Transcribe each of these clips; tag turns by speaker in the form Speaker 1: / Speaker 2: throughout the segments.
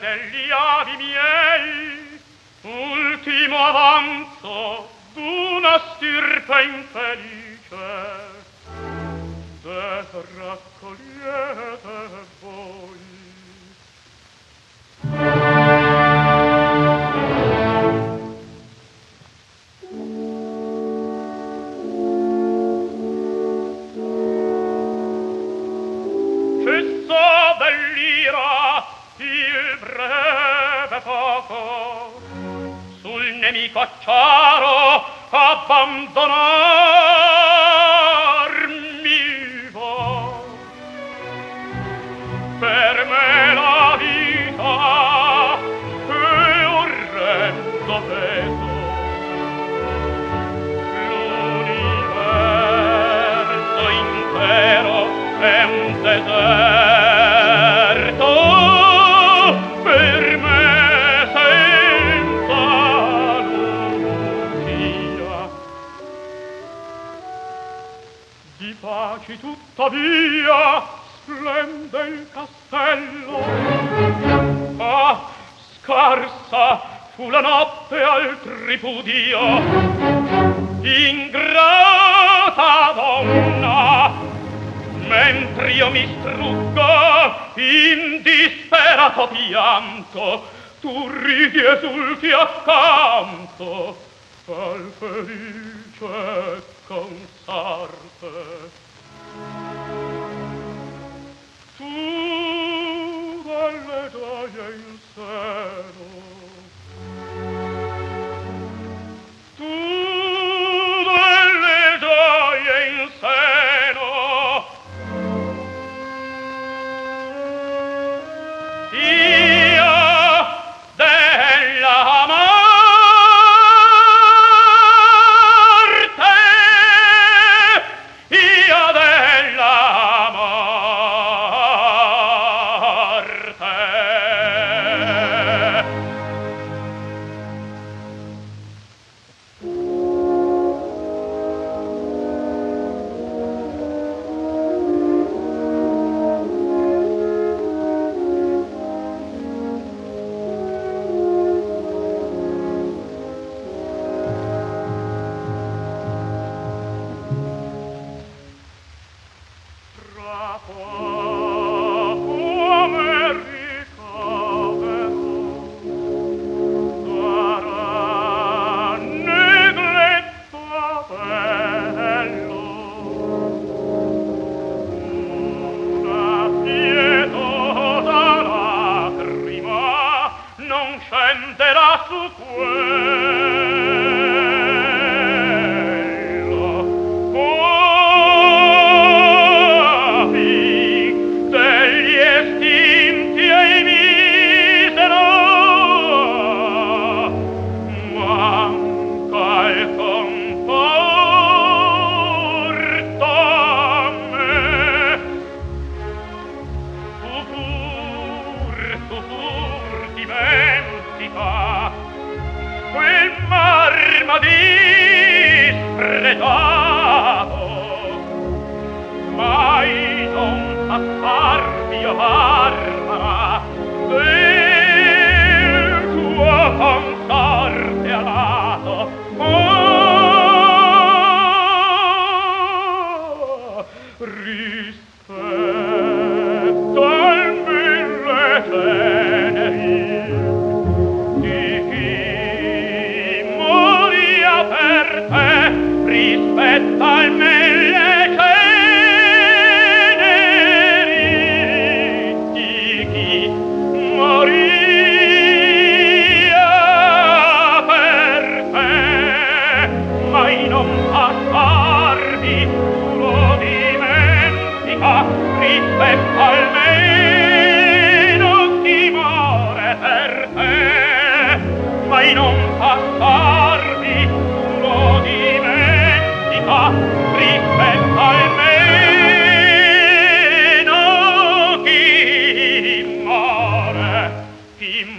Speaker 1: degli avi miei, ultimo avanzo d'una stirpe infelice. Se raccogliete voi, Fisso dell'ira il breve poco sul nemico acciaro abbandonar mi vo. Per me la vita è orrendo peso. L'universo intero è un deserto. baci tuttavia splende il castello. Ah scarsa fu la notte al tripudio. Ingrata donna mentre io mi struggo in disperato pianto tu ridi esulti accanto al felice consarte Tu, dalle tue metterà su quello copi degli estinti e misero. Manca il compo Pur, pur, di me antica quel di dispredato mai non passar mio mare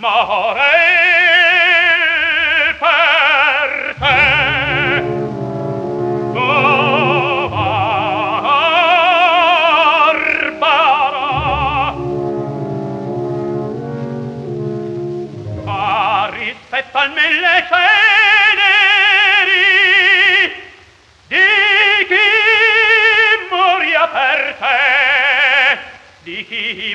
Speaker 1: morei per te o Barbara mille ceneri di chi moria per di chi